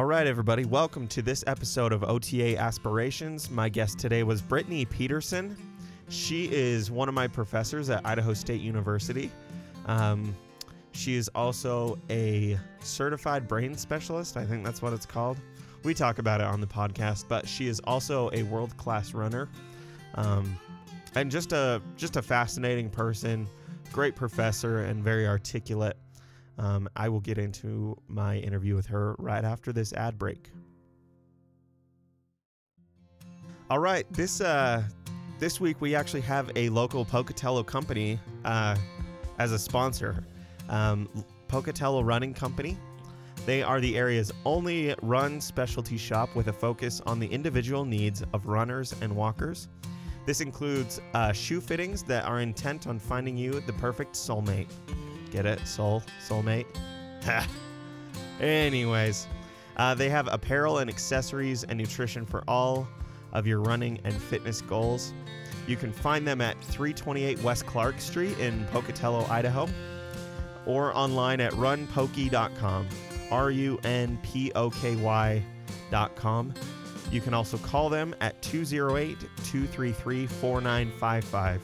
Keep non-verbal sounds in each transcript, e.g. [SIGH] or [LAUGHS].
All right, everybody, welcome to this episode of OTA Aspirations. My guest today was Brittany Peterson. She is one of my professors at Idaho State University. Um, she is also a certified brain specialist. I think that's what it's called. We talk about it on the podcast, but she is also a world class runner, um, and just a just a fascinating person, great professor, and very articulate. Um, I will get into my interview with her right after this ad break. All right, this uh, this week we actually have a local Pocatello company uh, as a sponsor. Um, Pocatello Running Company. They are the area's only run specialty shop with a focus on the individual needs of runners and walkers. This includes uh, shoe fittings that are intent on finding you the perfect soulmate. Get it? Soul? Soulmate? [LAUGHS] Anyways, uh, they have apparel and accessories and nutrition for all of your running and fitness goals. You can find them at 328 West Clark Street in Pocatello, Idaho, or online at runpokey.com. R U N P O K Y.com. You can also call them at 208 233 4955.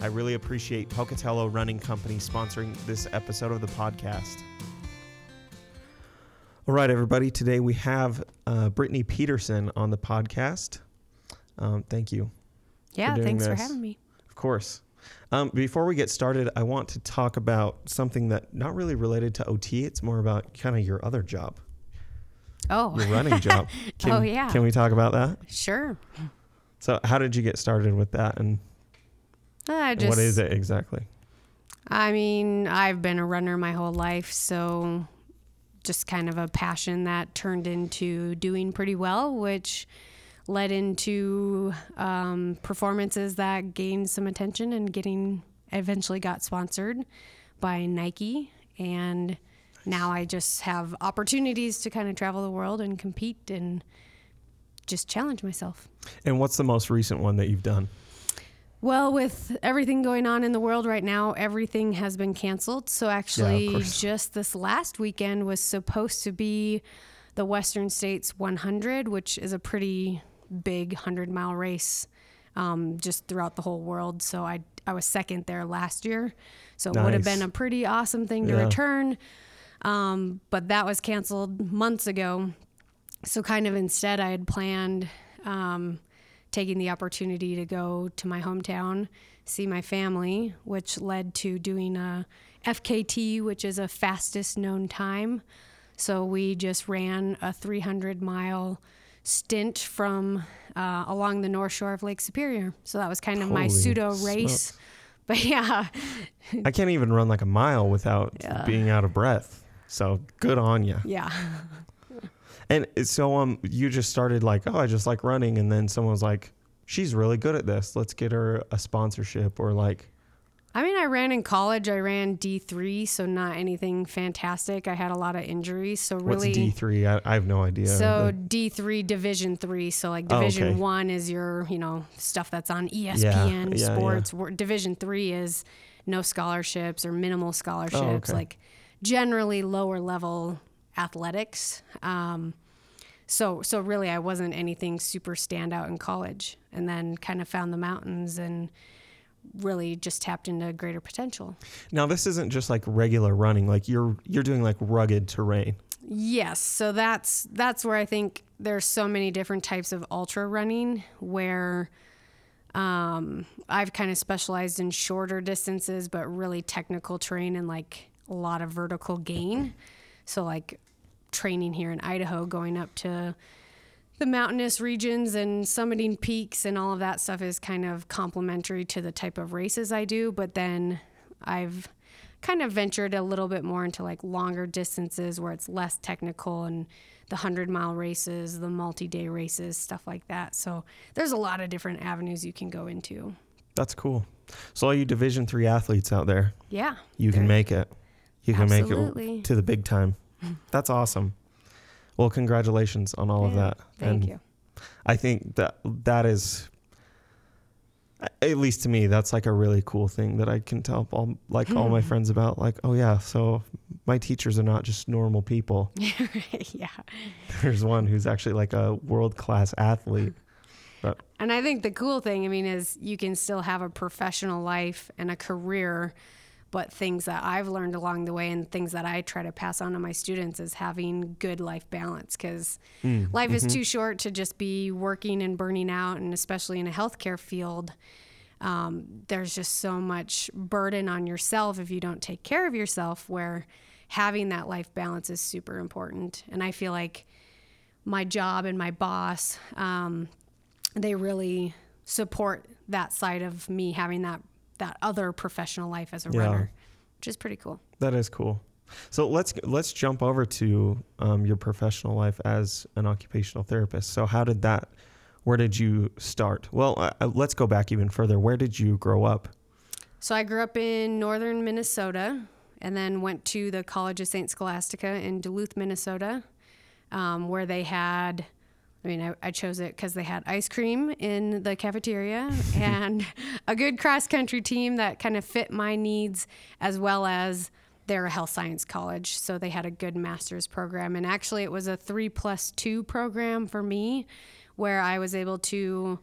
I really appreciate Pocatello Running Company sponsoring this episode of the podcast. All right, everybody. Today we have uh, Brittany Peterson on the podcast. Um, thank you. Yeah, doing thanks for having me. Of course. Um, before we get started, I want to talk about something that not really related to OT. It's more about kind of your other job, Oh, your running [LAUGHS] job. Can, Oh, yeah. Can we talk about that? sure. So, how did you get started with that, and, I just, what is it exactly? I mean, I've been a runner my whole life, so just kind of a passion that turned into doing pretty well, which led into um, performances that gained some attention and getting eventually got sponsored by Nike. And now I just have opportunities to kind of travel the world and compete and just challenge myself. And what's the most recent one that you've done? Well, with everything going on in the world right now, everything has been canceled. So actually, course. just this last weekend was supposed to be the Western States 100, which is a pretty big 100 mile race um, just throughout the whole world. So I, I was second there last year. So it would have been a pretty awesome thing to Yeah. return. Um, but that was canceled months ago. So, kind of instead, I had planned um, taking the opportunity to go to my hometown, see my family, which led to doing a FKT, which is a fastest known time. So, we just ran a 300 mile stint from uh, along the north shore of Lake Superior. So, that was kind of my pseudo race. smokes. [LAUGHS] But yeah, I can't even run like a mile without Yeah. being out of breath. So good on you. yeah. [LAUGHS] And so um, you just started like, oh, I just like running, and then someone was like, she's really good at this. Let's get her a sponsorship or like, I mean, I ran in college. I ran D3, so not anything fantastic. I had a lot of injuries, so really. what's D three? I, I have no idea. So D3 Division 3, so like Oh, Division okay. 1 is your, you know, stuff that's on ESPN, yeah, sports. Wor- Division 3 is no scholarships or minimal scholarships, Oh, okay. like generally lower level athletics. Um, so so really I wasn't anything super standout in college and then kind of found the mountains and really just tapped into greater potential. now this isn't just like regular running. Like you're you're doing like rugged terrain. Yes, so that's that's where I think there's so many different types of ultra running where um, I've kind of specialized in shorter distances, but really technical terrain and like a lot of vertical gain. So like training here in Idaho, going up to the mountainous regions and summiting peaks and all of that stuff is kind of complementary to the type of races I do. But then I've kind of ventured a little bit more into like longer distances where it's less technical and the 100 mile races, the multi day races, stuff like that. So there's a lot of different avenues you can go into. That's cool. So all you Division three athletes out there, Yeah. you can make it. You can make it to the big time. That's awesome. Well, congratulations on all of that. Thank and you. I think that that is at least to me, that's like a really cool thing that I can tell all like all my [LAUGHS] friends about. Like, oh yeah, so my teachers are not just normal people. [LAUGHS] yeah. [LAUGHS] There's one who's actually like a world class athlete. But And I think the cool thing, I mean, is you can still have a professional life and a career, but things that I've learned along the way and things that I try to pass on to my students is having good life balance because life is too short to just be working and burning out, and especially in a healthcare field. Um, there's just so much burden on yourself if you don't take care of yourself, where having that life balance is super important. And I feel like my job and my boss, um, they really support that side of me having that that other professional life as a Yeah. runner, which is pretty cool. that is cool. So let's let's jump over to um, your professional life as an occupational therapist. So how did that? Where did you start? Well, uh, uh, let's go back even further. Where did you grow up? So I grew up in northern Minnesota and then went to the College of St. Scholastica in Duluth, Minnesota, um, where they had, I mean, I, I chose it because they had ice cream in the cafeteria [LAUGHS] and a good cross country team that kind of fit my needs, as well as they're a health science college. So they had a good master's program. And actually, it was a three plus two program for me where I was able to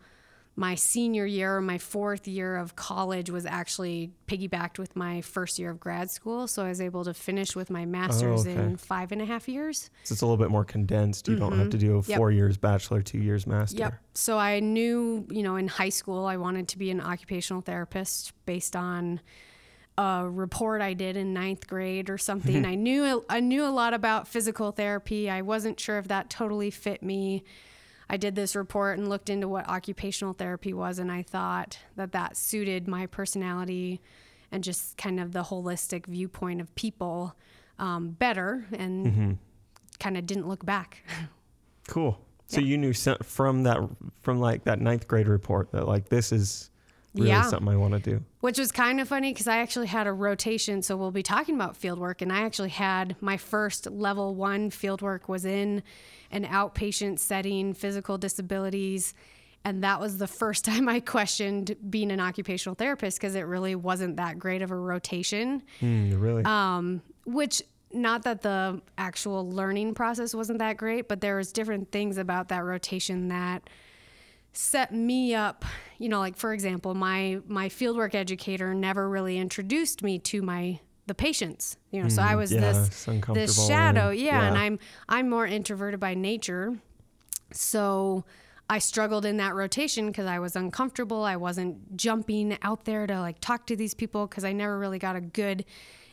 my senior year, my fourth year of college was actually piggybacked with my first year of grad school. So I was able to finish with my master's okay. in five and a half years. So it's a little bit more condensed. You don't have mm-hmm. to do a Yep. four years bachelor, two years master. Yep. So I knew, you know, in high school, I wanted to be an occupational therapist based on a report I did in ninth grade or something. [LAUGHS] I knew I knew a lot about physical therapy. I wasn't sure if that totally fit me. I did this report and looked into what occupational therapy was, and I thought that that suited my personality and just kind of the holistic viewpoint of people um, better, and kind of didn't look back. Cool. So you knew from that, from like that ninth grade report that like this is really Yeah. something I want to do. Which was kind of funny because I actually had a rotation. So we'll be talking about field work. And I actually had my first level one field work was in an outpatient setting, physical disabilities. And that was the first [LAUGHS] time I questioned being an occupational therapist because it really wasn't that great of a rotation. Hmm, really? Um, which not that the actual learning process wasn't that great, but there was different things about that rotation that set me up you know like for example my my fieldwork educator never really introduced me to my the patients you know so i was Mm, yeah, this this shadow and- yeah, and i'm i'm more introverted by nature. So i struggled in that rotation because i was uncomfortable. I wasn't jumping out there to like talk to these people because i never really got a good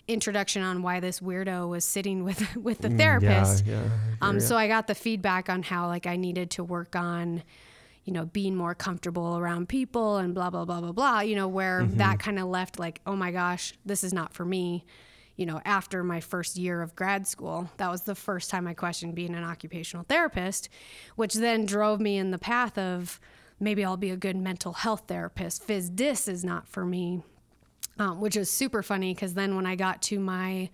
introduction on why this weirdo was sitting with [LAUGHS] with the therapist Mm, Yeah, yeah. Um, so I got the feedback on how like I needed to work on, you know, being more comfortable around people and blah blah blah blah blah. You know, where Mm-hmm. that kind of left like, oh my gosh, this is not for me. You know, after my first year of grad school, that was the first time I questioned being an occupational therapist, which then drove me in the path of maybe I'll be a good mental health therapist. Phys dis is not for me um, which is super funny because then when I got to my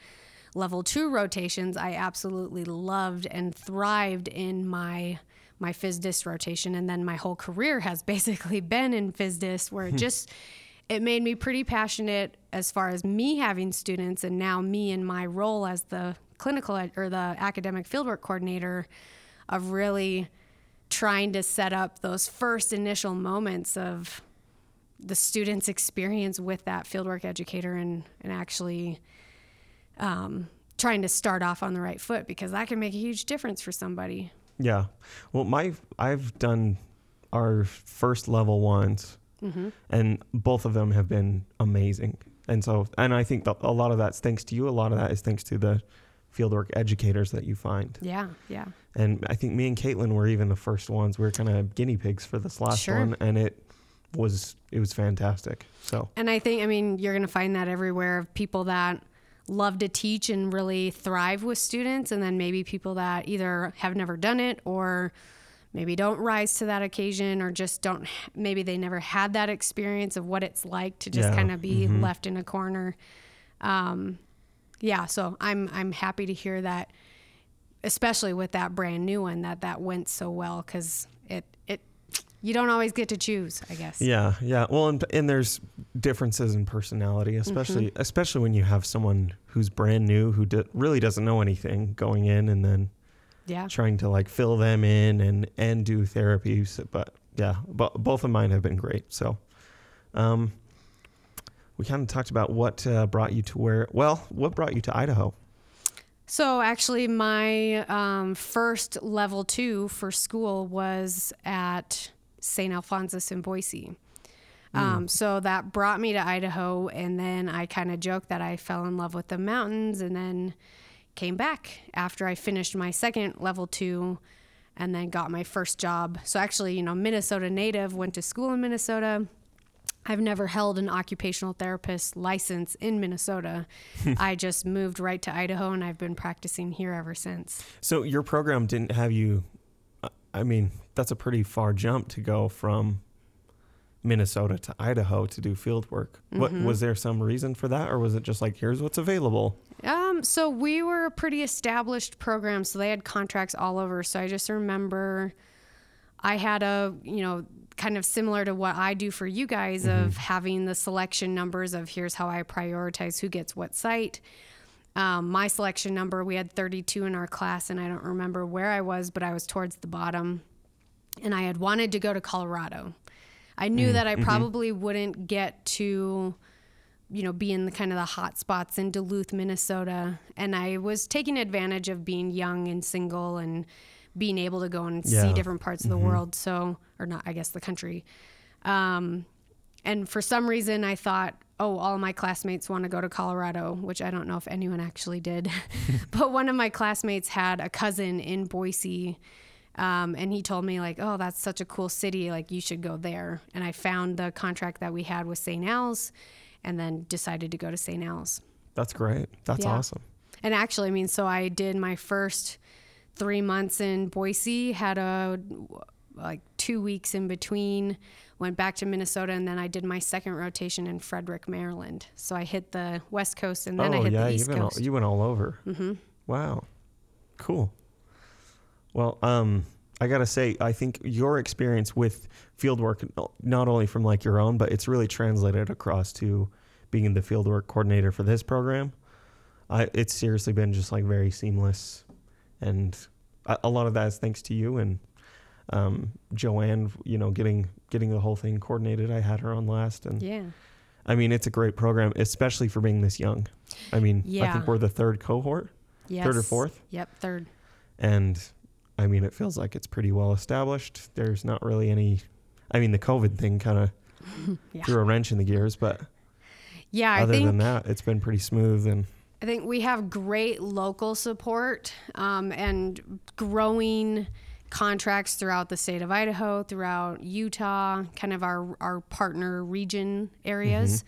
level two rotations, I absolutely loved and thrived in my my phys dis rotation, and then my whole career has [LAUGHS] basically been in phys dis, where it just it made me pretty passionate as far as me having students, and now me in my role as the clinical ed- or the academic fieldwork coordinator of really trying to set up those first initial moments of the student's experience with that fieldwork educator and, and actually um, trying to start off on the right foot because that can make a huge difference for somebody. Yeah. Well, my I've done our first level ones, Mm-hmm. and both of them have been amazing. And so, and I think a lot of that's thanks to you. A lot of that is thanks to the fieldwork educators that you find. Yeah, yeah. And I think me and Caitlin were even the first ones. We were kind of guinea pigs for this last Sure. one, and it was it was fantastic. So And I think, I mean, you're going to find that everywhere of people that love to teach and really thrive with students, and then maybe people that either have never done it or maybe don't rise to that occasion or just don't, maybe they never had that experience of what it's like to just Yeah, kind of be left in a corner. Um, yeah, so I'm I'm happy to hear that, especially with that brand new one that that went so well because it it you don't always get to choose, I guess. Yeah, yeah. Well, and, and there's differences in personality, especially Mm-hmm. especially when you have someone who's brand new who do, really doesn't know anything going in, and then Yeah. trying to like fill them in and and do therapy. So, but yeah, but both of mine have been great. So, um, we kind of talked about what uh, brought you to where. Well, what brought you to Idaho? So actually, my um, first level two for school was at St. Alphonsus in Boise. Um, so that brought me to Idaho, and then I kind of joked that I fell in love with the mountains, and then came back after I finished my second level two, and then got my first job. So actually, you know, Minnesota native, went to school in Minnesota. I've never held an occupational therapist license in Minnesota. I just moved right to Idaho and I've been practicing here ever since. So your program didn't have you. I mean, that's a pretty far jump to go from Minnesota to Idaho to do field work. What Mm-hmm. was there some reason for that, or was it just like here's what's available? Um, so we were a pretty established program, so they had contracts all over. So I just remember I had a, you know, kind of similar to what I do for you guys of having the selection numbers of here's how I prioritize who gets what site. Um, my selection number, we had 32 in our class, and I don't remember where I was, but I was towards the bottom. And I had wanted to go to Colorado. I knew that I probably wouldn't get to you know, be in the kind of the hot spots in Duluth, Minnesota. And I was taking advantage of being young and single and being able to go and Yeah. see different parts of the world. So, or not, I guess the country. Um, and for some reason, I thought, oh, all my classmates want to go to Colorado, which I don't know if anyone actually did. [LAUGHS] but one of my classmates had a cousin in Boise. Um, and he told me like, oh, that's such a cool city. Like you should go there. And I found the contract that we had with St. Al's and then decided to go to St. Al's. That's great. That's Yeah. awesome. And actually, I mean, so I did my first three months in Boise, had a like two weeks in between, went back to Minnesota, and then I did my second rotation in Frederick, Maryland. So I hit the West Coast and then I oh hit yeah, the you East all, Coast. you went all over. Mm-hmm. Wow, cool. Well, um, I gotta say, I think your experience with field work, not only from like your own, but it's really translated across to being the field work coordinator for this program. I, it's seriously been just like very seamless, and a, a lot of that is thanks to you and um, Joanne. You know, getting getting the whole thing coordinated. I had her on last, and yeah. I mean, it's a great program, especially for being this young. I mean, I think we're the third cohort, Yes. third or fourth, Yep, third. and I mean, it feels like it's pretty well established. There's not really any. I mean, the COVID thing kind of [LAUGHS] Yeah. threw a wrench in the gears, but Yeah, I other than that, it's been pretty smooth. And I think we have great local support um, and growing contracts throughout the state of Idaho, throughout Utah, kind of our, our partner region areas.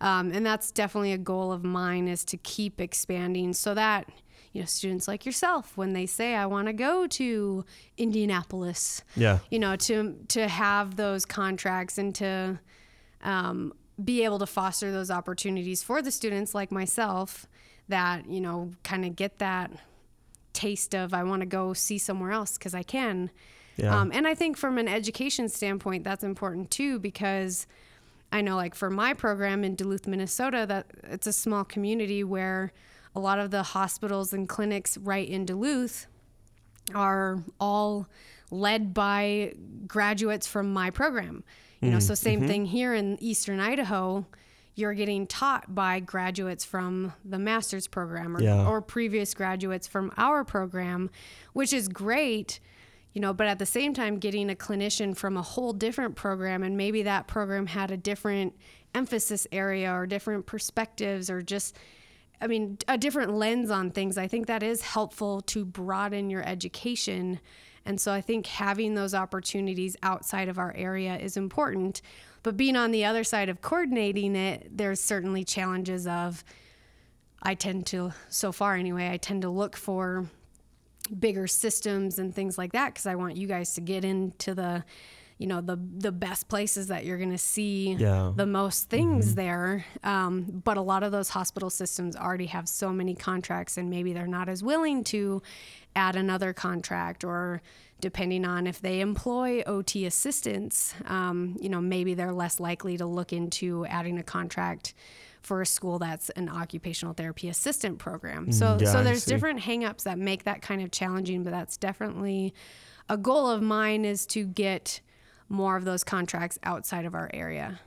Um, and that's definitely a goal of mine is to keep expanding so that you know students like yourself when they say I want to go to Indianapolis yeah, you know to to have those contracts and to um, be able to foster those opportunities for the students like myself that you know kind of get that taste of I want to go see somewhere else because I can. yeah, Um, and I think from an education standpoint, that's important too because I know, like for my program in Duluth, Minnesota, that it's a small community where a lot of the hospitals and clinics right in Duluth are all led by graduates from my program. You know, so same thing here in Eastern Idaho. You're getting taught by graduates from the master's program or, Yeah. or previous graduates from our program, which is great you know but at the same time getting a clinician from a whole different program and maybe that program had a different emphasis area or different perspectives or just i mean a different lens on things i think that is helpful to broaden your education and so i think having those opportunities outside of our area is important but being on the other side of coordinating it there's certainly challenges of i tend to so far anyway i tend to look for bigger systems and things like that because I want you guys to get into the you know the the best places that you're going to see Yeah. the most things there. Um, but a lot of those hospital systems already have so many contracts, and maybe they're not as willing to add another contract, or depending on if they employ OT assistants, um, you know, maybe they're less likely to look into adding a contract for a school that's an occupational therapy assistant program. So, yeah, so there's different hangups that make that kind of challenging, but that's definitely a goal of mine is to get more of those contracts outside of our area.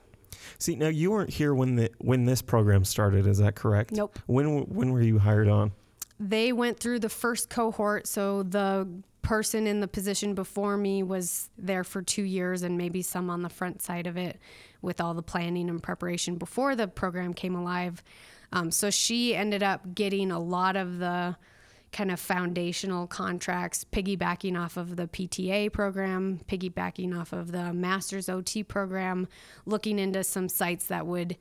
See, now you weren't here when the when this program started. Is that correct? Nope. When when were you hired on? They went through the first cohort, so the person in the position before me was there for two years and maybe some on the front side of it with all the planning and preparation before the program came alive. Um, so she ended up getting a lot of the kind of foundational contracts, piggybacking off of the PTA program, piggybacking off of the Master's OT program, looking into some sites that would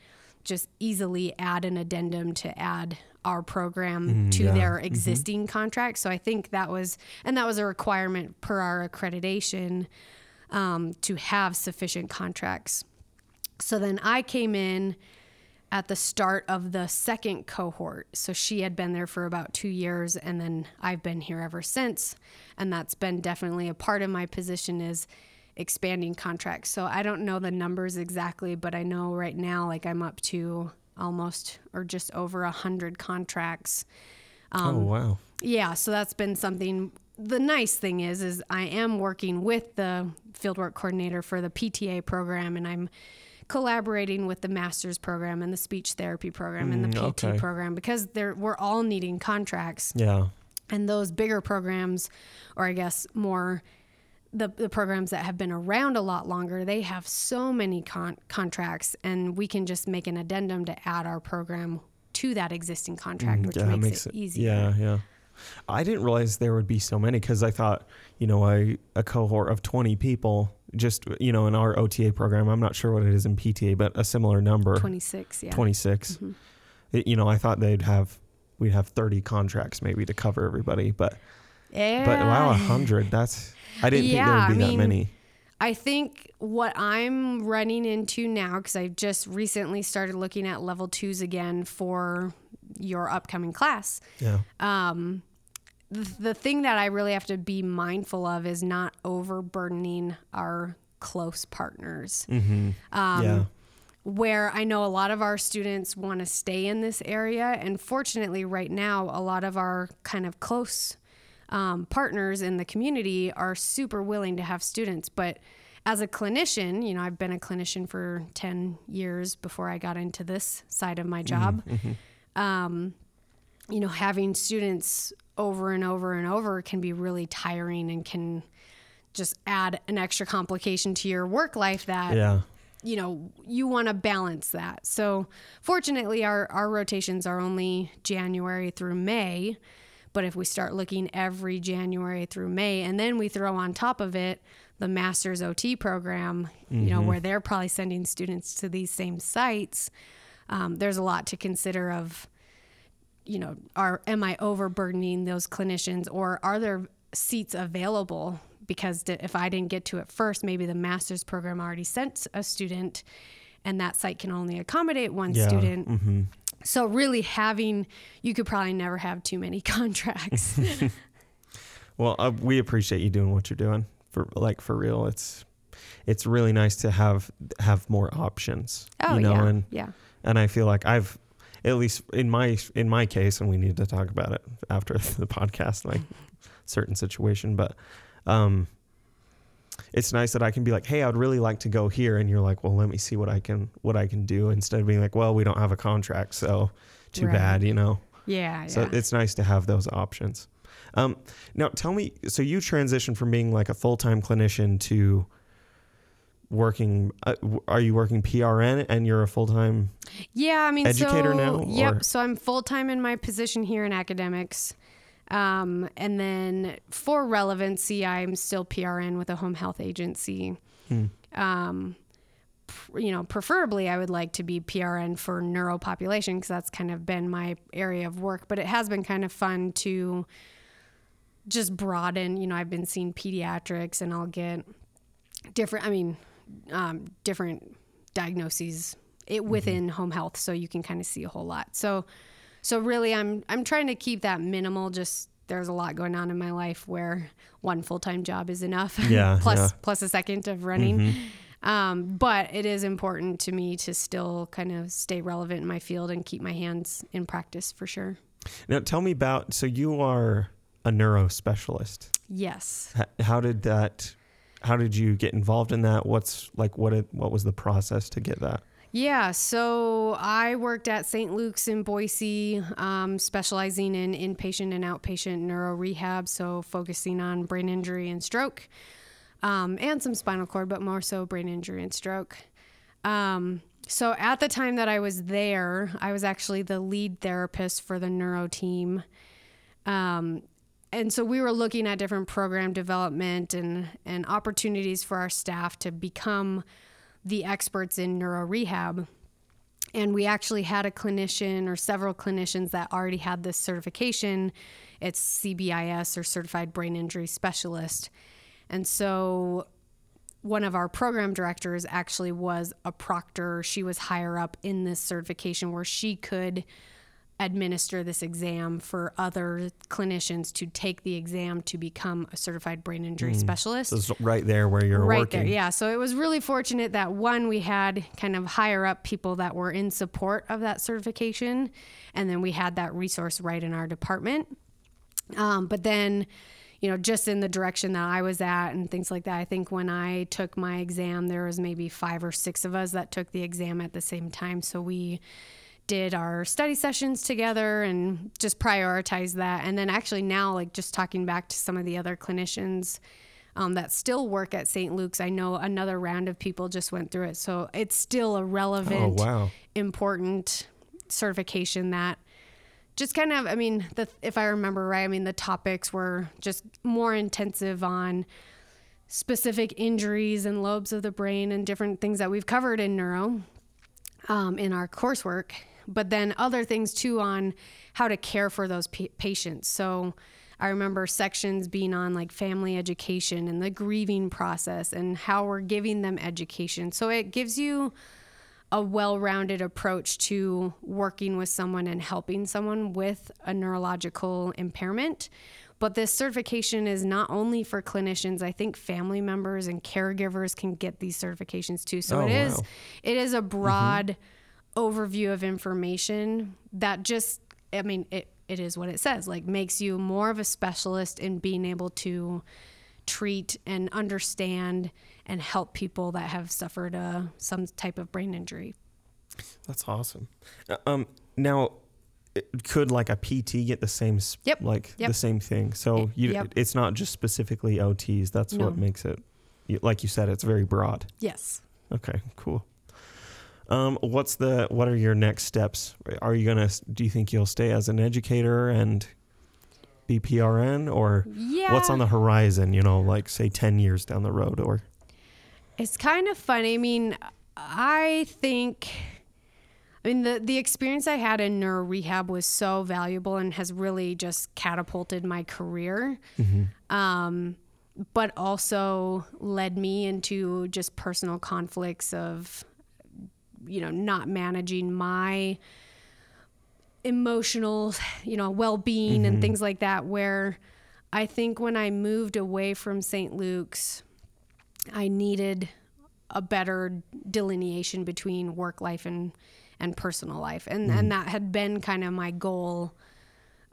just easily add an addendum to add our program to yeah. their existing contract. So I think that was, and that was a requirement per our accreditation um, to have sufficient contracts. So then I came in at the start of the second cohort. So she had been there for about two years, and then I've been here ever since. And that's been definitely a part of my position is expanding contracts. So I don't know the numbers exactly, but I know right now, like I'm up to almost or just over a hundred contracts. Um, oh wow. Yeah, so that's been something. The nice thing is, is I am working with the fieldwork coordinator for the PTA program, and I'm collaborating with the master's program and the speech therapy program and the Mm, PT okay. program because they're we're all needing contracts Yeah. and those bigger programs or i guess more the, the programs that have been around a lot longer they have so many con- contracts and we can just make an addendum to add our program to that existing contract which Mm, yeah, makes, it, easier Yeah, yeah. I didn't realize there would be so many because I thought, you know, a, a cohort of 20 people, just, you know, in our OTA program, I'm not sure what it is in PTA, but a similar number, 26 yeah 26. Mhm. It- you know, I thought they'd have, we'd have 30 contracts maybe to cover everybody, but, yeah. but wow, 100, that's, I didn't think there would be I that mean, many. I think what I'm running into now, because I just recently started looking at level twos again for your upcoming class. Yeah. Um, the, the thing that I really have to be mindful of is not overburdening our close partners. Mm-hmm. Um, yeah. where I know a lot of our students want to stay in this area. And fortunately, right now, a lot of our kind of close um, partners in the community are super willing to have students. But as a clinician, you know, I've been a clinician for 10 years before I got into this side of my job. Um, you know, having students over and over and over can be really tiring and can just add an extra complication to your work life that Yeah. you know you want to balance that so fortunately our our rotations are only january through may but if we start looking every january through may and then we throw on top of it the master's ot program you know where they're probably sending students to these same sites um, there's a lot to consider of you know are am i overburdening those clinicians or are there seats available because if i didn't get to it first maybe the master's program already sent a student and that site can only accommodate one Yeah. student Mm-hmm. So really having you could probably never have too many [LAUGHS] contracts [LAUGHS] Well, uh, we appreciate you doing what you're doing for like for real. It's it's really nice to have have more options. oh you know, yeah and yeah and I feel like I've at least in my in my case, and we need to talk about it after [LAUGHS] the podcast, like certain situation, but um, it's nice that I can be like, hey, I'd really like to go here, and you're like, well, let me see what I can what I can do instead of being like, well, we don't have a contract, so too Right. bad, you know. yeah So yeah it's nice to have those options. Um, now, tell me, so you transitioned from being like a full time clinician to working. Uh, are you working PRN and you're a full time? Yeah, I mean, educator so, now, Yep. or- So I'm full time in my position here in academics, um, and then for relevancy, I'm still PRN with a home health agency. Hmm. Um, pr- you know, preferably I would like to be PRN for neuropopulation because that's kind of been my area of work. But it has been kind of fun to just broaden. You know, I've been seeing pediatrics, and I'll get different. I mean, um, different diagnoses it within home health, so you can kind of see a whole lot. So, so really, I'm I'm trying to keep that minimal. Just there's a lot going on in my life where one full time job is enough. Yeah, [LAUGHS] plus yeah. plus a second of running. Um, but it is important to me to still kind of stay relevant in my field and keep my hands in practice for sure. Now, tell me about. So you are a neurospecialist. Yes. H- How did that? How did you get involved in that? What's like what? It, what was the process to get that? Yeah, so I worked at St. Luke's in Boise, um, specializing in inpatient and outpatient neuro rehab, so focusing on brain injury and stroke, um, and some spinal cord, but more so brain injury and stroke. Um, so at the time that I was there, I was actually the lead therapist for the neuro team. Um, and so we were looking at different program development and, and opportunities for our staff to become the experts in neuro rehab. And we actually had a clinician or several clinicians that already had this certification. It's CBIS or Certified Brain Injury Specialist. And so one of our program directors actually was a proctor. She was higher up in this certification where she could administer this exam for other clinicians to take the exam to become a certified brain injury specialist. So it's right there where you're right working. there yeah. So it was really fortunate that one we had kind of higher up people that were in support of that certification and then we had that resource right in our department. Um, but then you know just in the direction that i was at and things like that i think when i took my exam there was maybe five or six of us that took the exam at the same time. So we did our study sessions together and just prioritize that. And then actually now, like just talking back to some of the other clinicians um, that still work at St. Luke's, I know another round of people just went through it. So it's still a relevant, Oh, wow. important certification that just kind of, I mean, the, if I remember right, I mean, the topics were just more intensive on specific injuries and lobes of the brain and different things that we've covered in neuro um, in our coursework, but then other things too on how to care for those pa- patients. So I remember sections being on like family education and the grieving process and how we're giving them education. So it gives you a well rounded approach to working with someone and helping someone with a neurological impairment. But this certification is not only for clinicians. I think family members and caregivers can get these certifications too. So Oh, it is wow. it is a mm-hmm. broad overview of information that just I mean it it is what it says. Like makes you more of a specialist in being able to treat and understand and help people that have suffered a, some type of brain injury. That's awesome. Uh, Um, now, it- could like a PT get the same, Yep. like Yep. the same thing? So you, Yep. it's not just specifically OTs. That's No. what makes it, like you said, it's very broad. Yes. Okay, cool. Um, what's the what are your next steps? Are you gonna? Do you think you'll stay as an educator and be PRN, or Yeah. what's on the horizon? You know, like say ten years down the road, or It's kind of funny. I mean, I think, I mean, the, the experience I had in neuro rehab was so valuable and has really just catapulted my career. Um, but also led me into just personal conflicts of, you know, not managing my emotional, you know, well being and things like that. Where I think when I moved away from St. Luke's, I needed a better delineation between work life and and personal life, and and that had been kind of my goal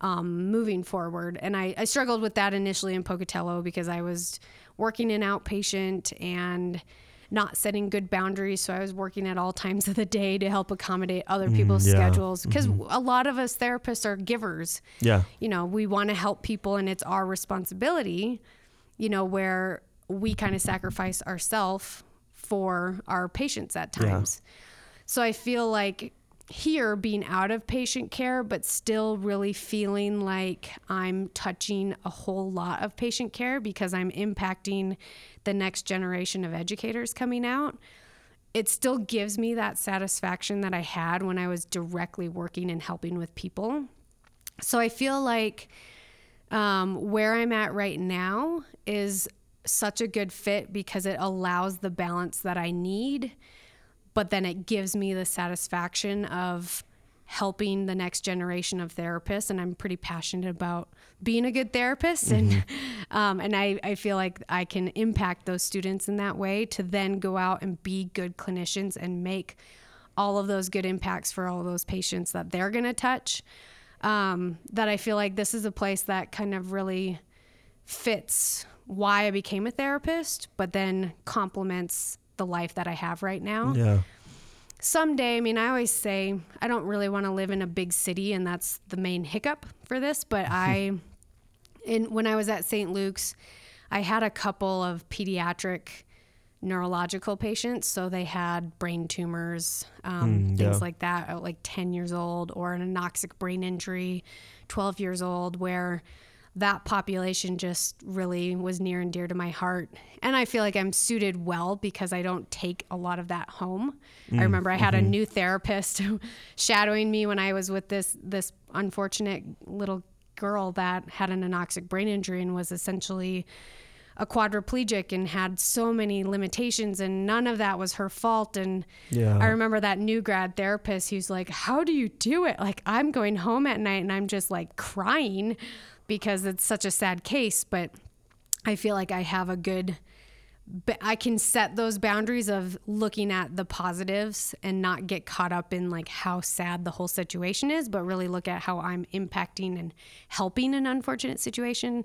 um, moving forward. And I, I struggled with that initially in Pocatello because I was working in outpatient and not setting good boundaries. So I was working at all times of the day to help accommodate other mm, people's yeah. schedules because mm-hmm. a lot of us therapists are givers yeah, you know, we want to help people and it's our responsibility, you know, where we kind of sacrifice ourselves for our patients at Yeah. times. So I feel like here being out of patient care, but still really feeling like I'm touching a whole lot of patient care because I'm impacting the next generation of educators coming out it still gives me that satisfaction that I had when I was directly working and helping with people. So I feel like um, where I'm at right now is such a good fit because it allows the balance that I need, but then it gives me the satisfaction of helping the next generation of therapists. And I'm pretty passionate about being a good therapist. Mm-hmm. And, [LAUGHS] um, and I, I feel like I can impact those students in that way to then go out and be good clinicians and make all of those good impacts for all those patients that they're going to touch. Um, that I feel like this is a place that kind of really fits why I became a therapist, but then complements the life that I have right now. Yeah. Someday, I mean, I always say I don't really want to live in a big city, and that's the main hiccup for this. But [LAUGHS] I, in when I was at St. Luke's, I had a couple of pediatric neurological patients. So they had brain tumors, um, mm, things yeah. like that, at like 10 years old, or an anoxic brain injury, 12 years old, where that population just really was near and dear to my heart. And I feel like I'm suited well because I don't take a lot of that home. Mm, I remember I had mm-hmm. a new therapist [LAUGHS] shadowing me when I was with this this unfortunate little girl that had an anoxic brain injury and was essentially a quadriplegic and had so many limitations and none of that was her fault and yeah. I remember that new grad therapist who's like how do you do it like I'm going home at night and I'm just like crying because it's such a sad case, but I feel like I have a good I can set those boundaries of looking at the positives and not get caught up in like how sad the whole situation is, but really look at how I'm impacting and helping an unfortunate situation.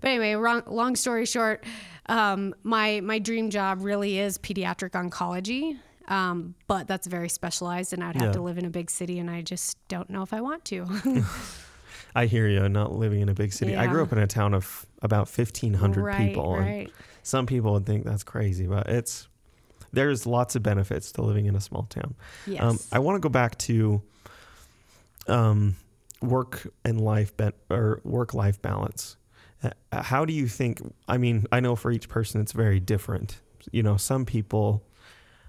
But anyway, wrong, long story short, um, my my dream job really is pediatric oncology, um, but that's very specialized, and I'd have yeah. to live in a big city, and I just don't know if I want to. [LAUGHS] [LAUGHS] I hear you. Not living in a big city. Yeah. I grew up in a town of about fifteen hundred right, people, right. and some people would think that's crazy, but it's there's lots of benefits to living in a small town. Yes. Um, I want to go back to um, work and life be- or work life balance. Uh, how do you think? I mean, I know for each person it's very different. You know, some people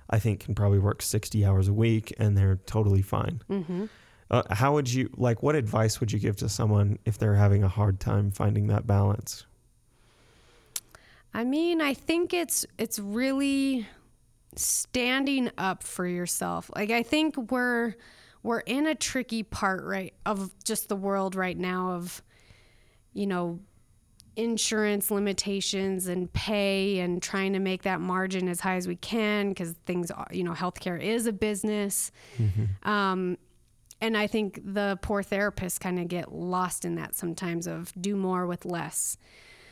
I think can probably work 60 hours a week and they're totally fine. Mm-hmm. Uh, how would you like? What advice would you give to someone if they're having a hard time finding that balance? I mean, I think it's it's really standing up for yourself. Like I think we're we're in a tricky part right of just the world right now of you know insurance limitations and pay and trying to make that margin as high as we can because things are, you know healthcare is a business mm-hmm. um, and I think the poor therapists kind of get lost in that sometimes of do more with less.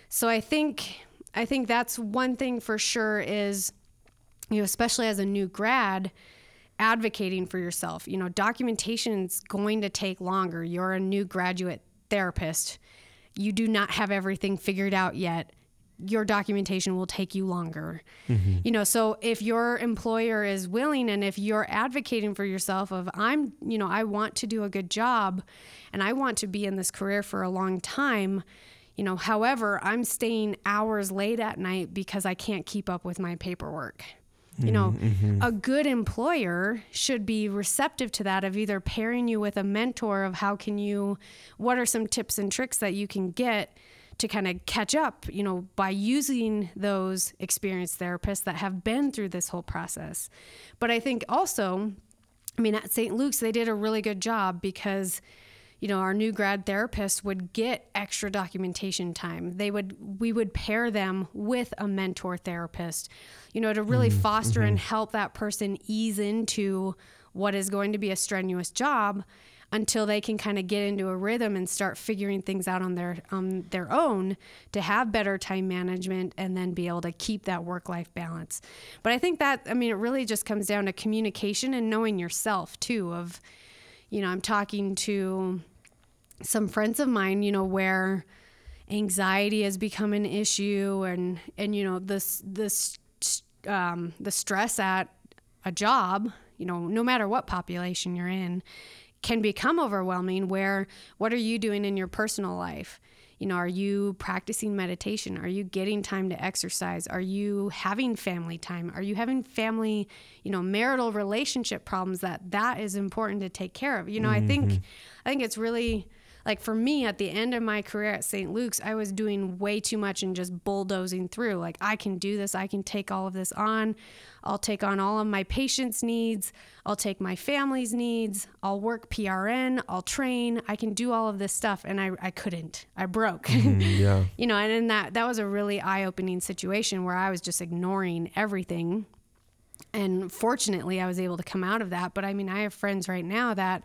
So I think I think that's one thing for sure is you know especially as a new grad advocating for yourself. You know, documentation's going to take longer. You're a new graduate therapist. You do not have everything figured out yet your documentation will take you longer. Mm-hmm. You know, so if your employer is willing and if you're advocating for yourself of I'm, you know, I want to do a good job and I want to be in this career for a long time, you know, however, I'm staying hours late at night because I can't keep up with my paperwork. You know, mm-hmm. a good employer should be receptive to that of either pairing you with a mentor of how can you what are some tips and tricks that you can get to kind of catch up, you know, by using those experienced therapists that have been through this whole process. But I think also, I mean, at St. Luke's, they did a really good job because you know our new grad therapists would get extra documentation time they would we would pair them with a mentor therapist you know to really mm-hmm. foster mm-hmm. and help that person ease into what is going to be a strenuous job until they can kind of get into a rhythm and start figuring things out on their on their own to have better time management and then be able to keep that work life balance. But I think that I mean it really just comes down to communication and knowing yourself too of you know, I'm talking to some friends of mine, you know, where anxiety has become an issue and and you know this this um, the stress at a job you know no matter what population you're in can become overwhelming where what are you doing in your personal life? You know are you practicing meditation? Are you getting time to exercise? Are you having family time? Are you having family you know marital relationship problems that that is important to take care of? You know mm-hmm. i think i think it's really like for me at the end of my career at St. Luke's, I was doing way too much and just bulldozing through. Like, I can do this, I can take all of this on. I'll take on all of my patients' needs, I'll take my family's needs, I'll work PRN, I'll train, I can do all of this stuff. And I, I couldn't. I broke. Mm, [LAUGHS] yeah. you know, and, and that that was a really eye opening situation where I was just ignoring everything. And fortunately, I was able to come out of that. But I mean, I have friends right now that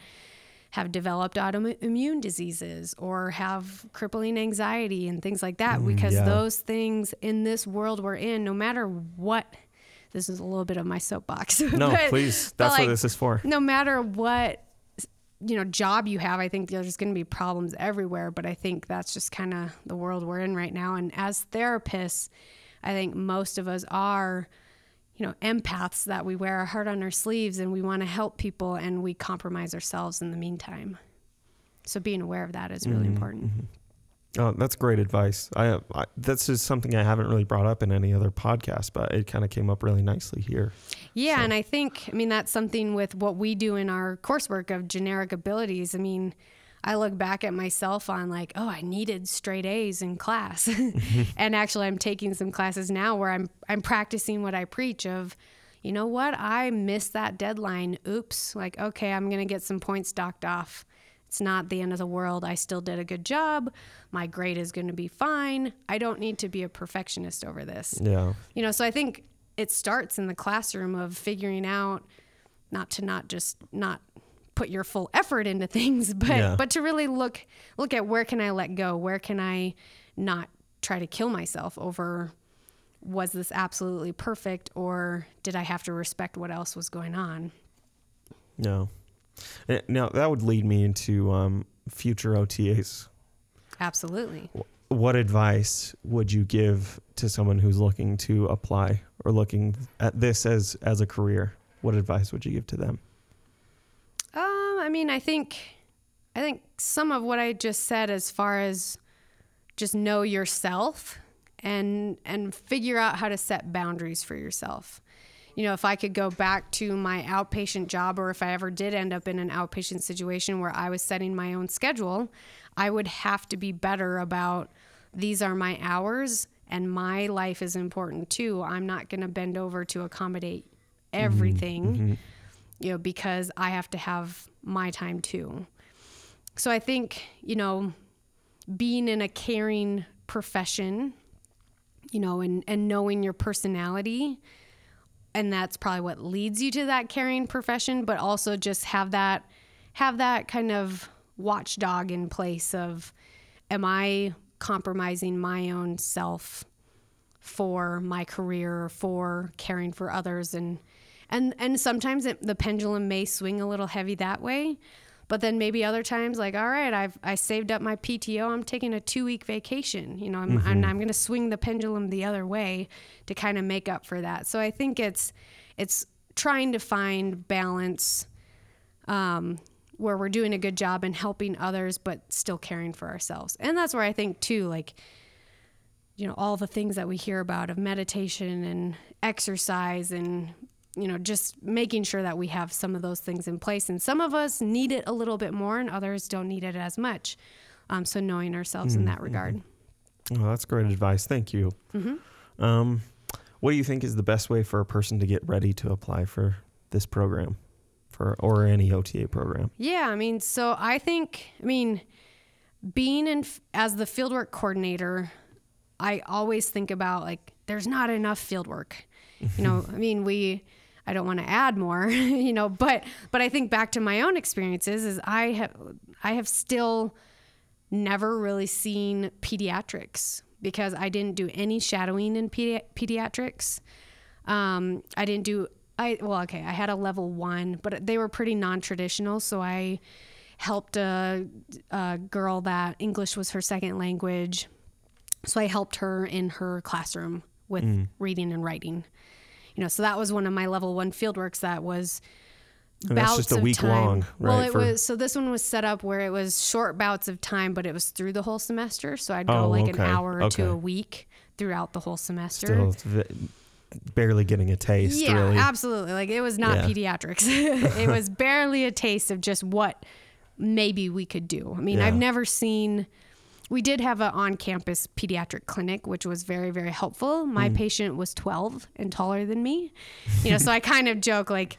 have developed autoimmune diseases or have crippling anxiety and things like that mm, because yeah. those things in this world we're in, no matter what, this is a little bit of my soapbox. [LAUGHS] No, but- please. That's what this is for. no matter what you know job you have i think there's going to be problems everywhere but i think that's just kind of the world we're in right now and as therapists i think most of us are you know empaths that we wear our heart on our sleeves and we want to help people and we compromise ourselves in the meantime so being aware of that is really mm-hmm, important mm-hmm. Oh, that's great advice. I, I that's just something I haven't really brought up in any other podcast, but it kind of came up really nicely here. Yeah, So- and I think, I mean, that's something with what we do in our coursework of generic abilities. I mean, I look back at myself on like, oh, I needed straight A's in class. [LAUGHS] [LAUGHS] and actually I'm taking some classes now where I'm I'm practicing what I preach of, you know what? I missed that deadline. Oops. Like, okay, I'm going to get some points docked off. It's not the end of the world. I still did a good job. My grade is going to be fine. I don't need to be a perfectionist over this Yeah. you know so i think it starts in the classroom of figuring out not to not just not put your full effort into [LAUGHS] things but Yeah. but to really look look at where can i let go where can i not try to kill myself over was this absolutely perfect or did i have to respect what else was going on No. Eh, Now that would lead me into um, future OTAs. absolutely What advice would you give to someone who's looking to apply or looking at this as as a career? What advice would you give to them? Um, I mean, I think, I think some of what I just said, as far as just know yourself and and figure out how to set boundaries for yourself. You know, if I could go back to my outpatient job, or if I ever did end up in an outpatient situation where I was setting my own schedule, I would have to be better about these are my hours and my life is important too. I'm not going to bend over to accommodate everything you know, because I have to have my time too. So I think, you know, being in a caring profession, you know, and, and knowing your personality, and that's probably what leads you to that caring profession, but also just have that have that kind of watchdog in place of am I compromising my own self for my career for caring for others and and and sometimes it, the pendulum may swing a little heavy that way but then maybe other times like all right i've i saved up my pto i'm taking a two week vacation you know i'm, and i'm going to swing the pendulum the other way to kind of make up for that. So i think it's it's trying to find balance um, where we're doing a good job and helping others but still caring for ourselves. And that's where i think too like you know all the things that we hear about of meditation and exercise and you know just making sure that we have some of those things in place and some of us need it a little bit more and others don't need it as much um, so knowing ourselves in that regard Well, that's great advice. Thank you. Mm-hmm. Um, what do you think is the best way for a person to get ready to apply for this program, for or any OTA program? Yeah, I mean, so I think, I mean, being in as the fieldwork coordinator, I always think about like there's not enough fieldwork. You know, [LAUGHS] I mean, we I don't want to add more, [LAUGHS] you know, but but I think back to my own experiences is I have I have still never really seen pediatrics because I didn't do any shadowing in pedi- pediatrics. Um, I didn't do I well okay I had a level one, but they were pretty non-traditional. So I helped a, a girl that English was her second language. So I helped her in her classroom with reading and writing. You know, so that was one of my level one fieldworks that was And that's just a of week time. long, Well, it for- was so this one was set up where it was short bouts of time, but it was through the whole semester. So I'd go Oh, like an hour or two a week throughout the whole semester. Still barely getting a taste, yeah, really. absolutely. Like it was not Yeah. pediatrics. [LAUGHS] it was barely a taste of just what maybe we could do. I mean, Yeah. I've never seen. We did have an on-campus pediatric clinic, which was very, very helpful. My mm. patient was 12 and taller than me, you know. so I kind of joke like,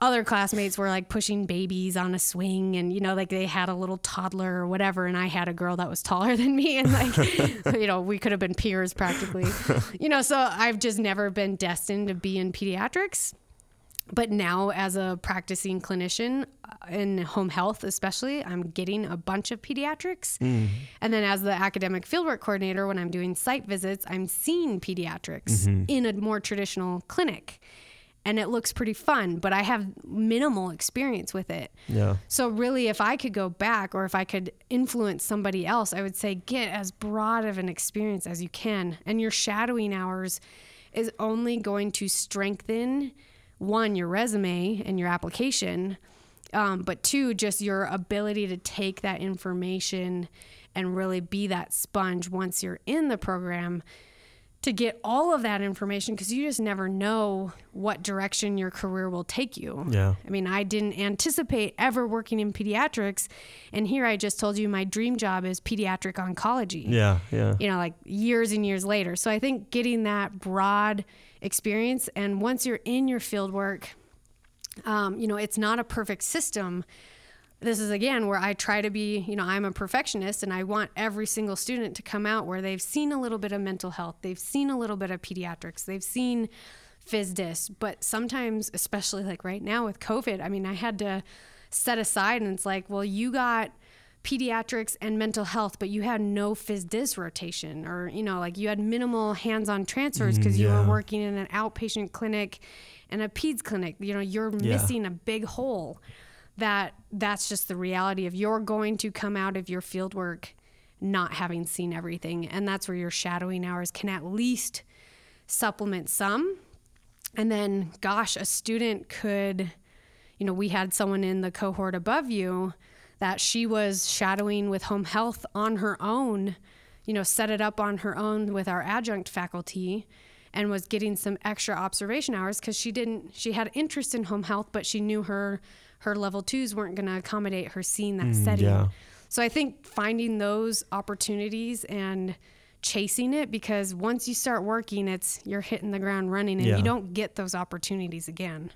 other classmates were like pushing babies on a swing, and you know, like they had a little toddler or whatever, and I had a girl that was taller than me, and like, [LAUGHS] you know, we could have been peers practically, you know. So I've just never been destined to be in pediatrics but now as a practicing clinician uh, in home health especially i'm getting a bunch of pediatrics. And then as the academic fieldwork coordinator when i'm doing site visits i'm seeing pediatrics in a more traditional clinic. And it looks pretty fun but i have minimal experience with it. Yeah. so really if i could go back or if i could influence somebody else i would say get as broad of an experience as you can. And your shadowing hours is only going to strengthen one your resume and your application um, but two just your ability to take that information and really be that sponge once you're in the program to get all of that information because you just never know what direction your career will take you. Yeah. I mean, I didn't anticipate ever working in pediatrics. And here I just told you my dream job is pediatric oncology Yeah. Yeah. you know, like years and years later. So I think getting that broad experience, and once you're in your field work, um, you know, it's not a perfect system. This is again where I try to be, you know, I'm a perfectionist and I want every single student to come out where they've seen a little bit of mental health, they've seen a little bit of pediatrics, they've seen phys dis, but sometimes, especially like right now with COVID, I mean, I had to set aside and it's like, well, you got pediatrics and mental health, but you had no phys dis rotation or, you know, like you had minimal hands on transfers mm, because you were working in an outpatient clinic and a peds clinic. You know, you're Yeah. missing a big hole that that's just the reality of you're going to come out of your field work not having seen everything. And that's where your shadowing hours can at least supplement some. And then, gosh, a student could, you know, we had someone in the cohort above you that she was shadowing with home health on her own, you know, set it up on her own with our adjunct faculty and was getting some extra observation hours because she didn't she had interest in home health but she knew her her level twos weren't going to accommodate her seeing that mm, setting yeah. so i think finding those opportunities and chasing it because once you start working it's you're hitting the ground running and Yeah. you don't get those opportunities again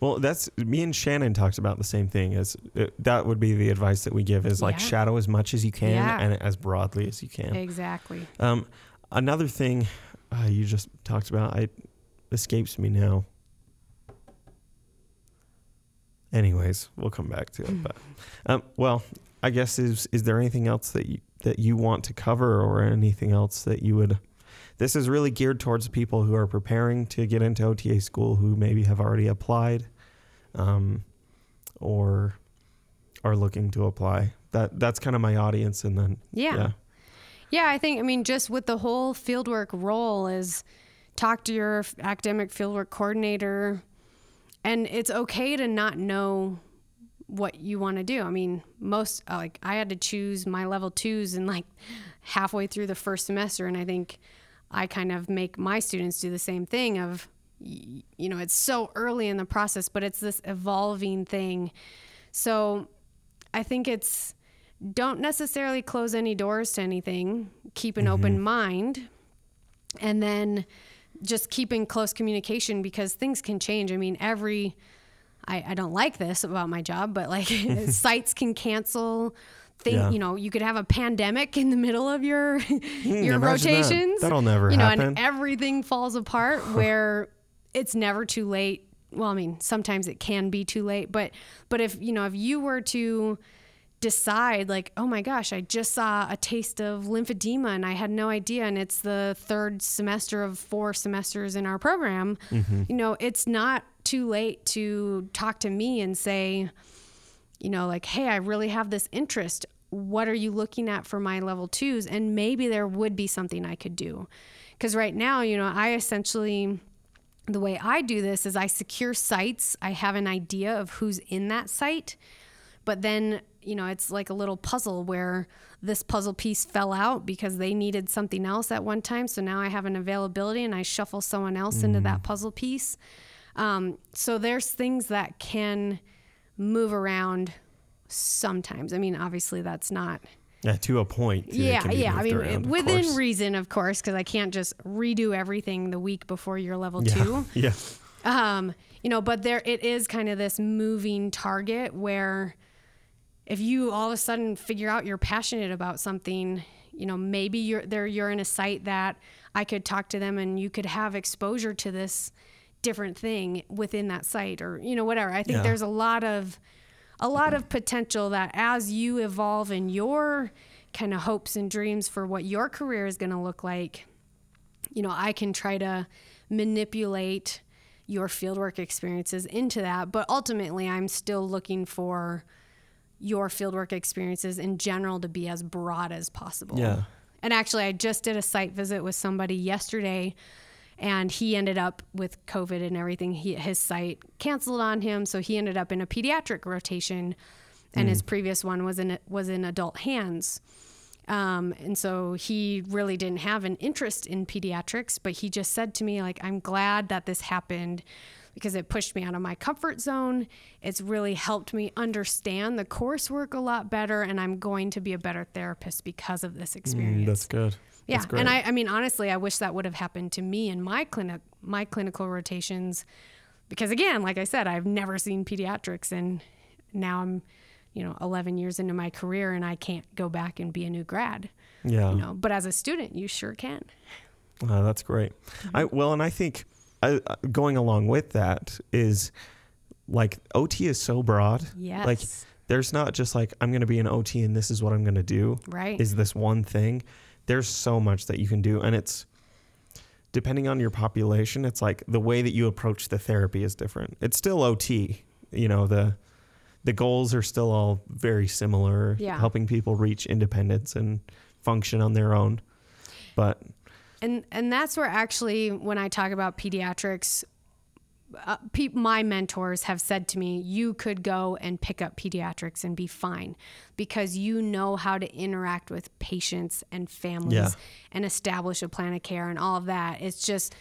Well, that's me and Shannon talked about the same thing. As uh, that would be the advice that we give is like Yeah. shadow as much as you can Yeah. and as broadly as you can. exactly Um, another thing uh, you just talked about, I escapes me now. Anyways, we'll come back to it. [LAUGHS] But um, well, I guess is is there anything else that you that you want to cover or anything else that you would? This is really geared towards people who are preparing to get into OTA school who maybe have already applied, um, or are looking to apply. That that's kind of my audience, and then yeah. yeah. Yeah, I think I mean just with the whole fieldwork role is talk to your academic fieldwork coordinator and it's okay to not know what you want to do. I mean, most like I had to choose my level 2s and like halfway through the first semester and I think I kind of make my students do the same thing of you know, it's so early in the process, but it's this evolving thing. So I think it's don't necessarily close any doors to anything. Keep an open mm-hmm. mind. And then just keep in close communication because things can change. I mean, every, I, I don't like this about my job, but like [LAUGHS] [LAUGHS] sites can cancel. Thing, Yeah. you know, you could have a pandemic in the middle of your [LAUGHS] hmm, your imagine rotations. That'll never you know, happen. and everything falls apart where it's never too late. Well, I mean, sometimes it can be too late, but but if you know, if you were to decide like oh my gosh i just saw a taste of lymphedema and i had no idea and it's the third semester of four semesters in our program mm-hmm. you know it's not too late to talk to me and say you know like hey i really have this interest what are you looking at for my level twos and maybe there would be something i could do because right now you know i essentially the way I do this is I secure sites. I have an idea of who's in that site, but then, you know, it's like a little puzzle where this puzzle piece fell out because they needed something else at one time. So now I have an availability and I shuffle someone else into mm. that puzzle piece. Um, so there's things that can move around sometimes. I mean, obviously that's not. Yeah, to a point. Yeah, yeah. I mean, around, within course. reason, of course, because I can't just redo everything the week before you're level yeah. two. [LAUGHS] Yeah. Um, you know, but there it is kind of this moving target where if you all of a sudden figure out you're passionate about something, you know, maybe you're there you're in a site that I could talk to them and you could have exposure to this different thing within that site or you know whatever. I think Yeah. there's a lot of a lot of potential that as you evolve in your kind of hopes and dreams for what your career is going to look like, you know, I can try to manipulate your fieldwork experiences into that. But ultimately, I'm still looking for your fieldwork experiences in general to be as broad as possible. Yeah. And actually, I just did a site visit with somebody yesterday, and he ended up with COVID and everything. He, his site canceled on him, so he ended up in a pediatric rotation, and his previous one was in was in adult hands. Um, and so he really didn't have an interest in pediatrics, but he just said to me, like, I'm glad that this happened because it pushed me out of my comfort zone. It's really helped me understand the coursework a lot better, and I'm going to be a better therapist because of this experience. Mm, that's good. Yeah, That's and I, I mean, honestly, I wish that would have happened to me in my clinic, my clinical rotations, because again, like I said, I've never seen pediatrics, and now I'm, you know, 11 years into my career, and I can't go back and be a new grad, yeah. you know. But as a student, you sure can. Uh, that's great. I Mm-hmm. well, and I think I, uh, going along with that is like OT is so broad. Yes. Like there's not just like I'm going to be an OT and this is what I'm going to do. right. Is this one thing? There's so much that you can do, and it's depending on your population. It's like the way that you approach the therapy is different. It's still OT. You know the the goals are still all very similar. Yeah. Helping people reach independence and function on their own. But and and that's where actually when i talk about pediatrics uh, pe- my mentors have said to me you could go and pick up pediatrics and be fine because you know how to interact with patients and families Yeah. and establish a plan of care and all of that it's just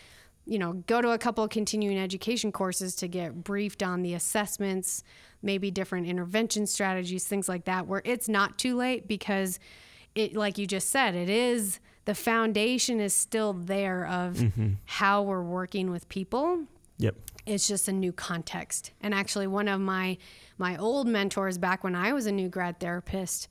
you know go to a couple of continuing education courses to get briefed on the assessments maybe different intervention strategies things like that where it's not too late because it like you just said it is the foundation is still there of mm-hmm. how we're working with people. Yep. it's just a new context. And actually one of my my old mentors back when i was a new grad therapist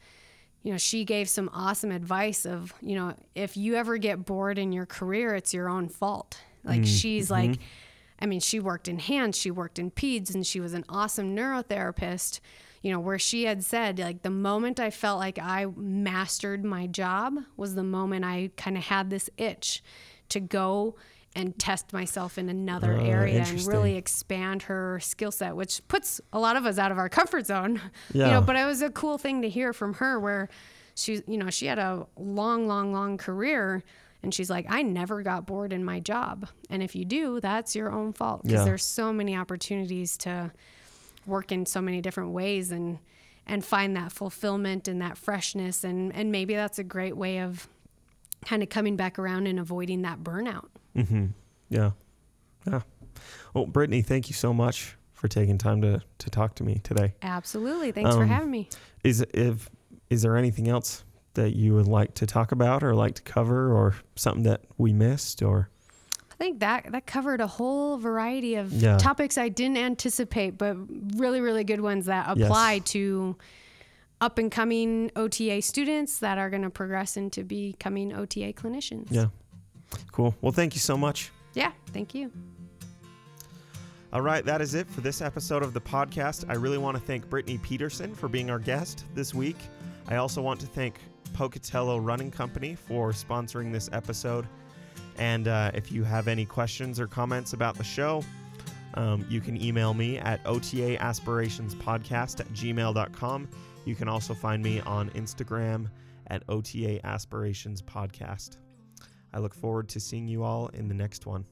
you know she gave some awesome advice of you know if you ever get bored in your career it's your own fault. Like mm, she's like mm-hmm. i mean she worked in hands she worked in peds and she was an awesome neurotherapist you know where she had said like the moment i felt like i mastered my job was the moment i kind of had this itch to go and test myself in another Ah, area and really expand her skill set which puts a lot of us out of our comfort zone Yeah. [LAUGHS] you know but it was a cool thing to hear from her where she you know she had a long long long career and she's like i never got bored in my job and if you do that's your own fault because Yeah. there's so many opportunities to work in so many different ways and and find that fulfillment and that freshness and and maybe that's a great way of kind of coming back around and avoiding that burnout Mm-hmm. Yeah. Yeah. Well, Brittany, thank you so much for taking time to, to talk to me today. absolutely thanks for Um, having me Is if is there anything else that you would like to talk about or like to cover or something that we missed or I think that that covered a whole variety of Yeah. topics I didn't anticipate, but really, really good ones that Yes. apply to up and coming OTA students that are going to progress into becoming OTA clinicians. yeah. Cool. Well, thank you so much. Yeah. Thank you. All right, that is it for this episode of the podcast. I really want to thank Brittany Peterson for being our guest this week. I also want to thank Pocatello Running Company for sponsoring this episode. And uh, if you have any questions or comments about the show, um, you can email me at otaaspirationspodcast at gmail.com. You can also find me on Instagram at OTA Aspirations Podcast. I look forward to seeing you all in the next one.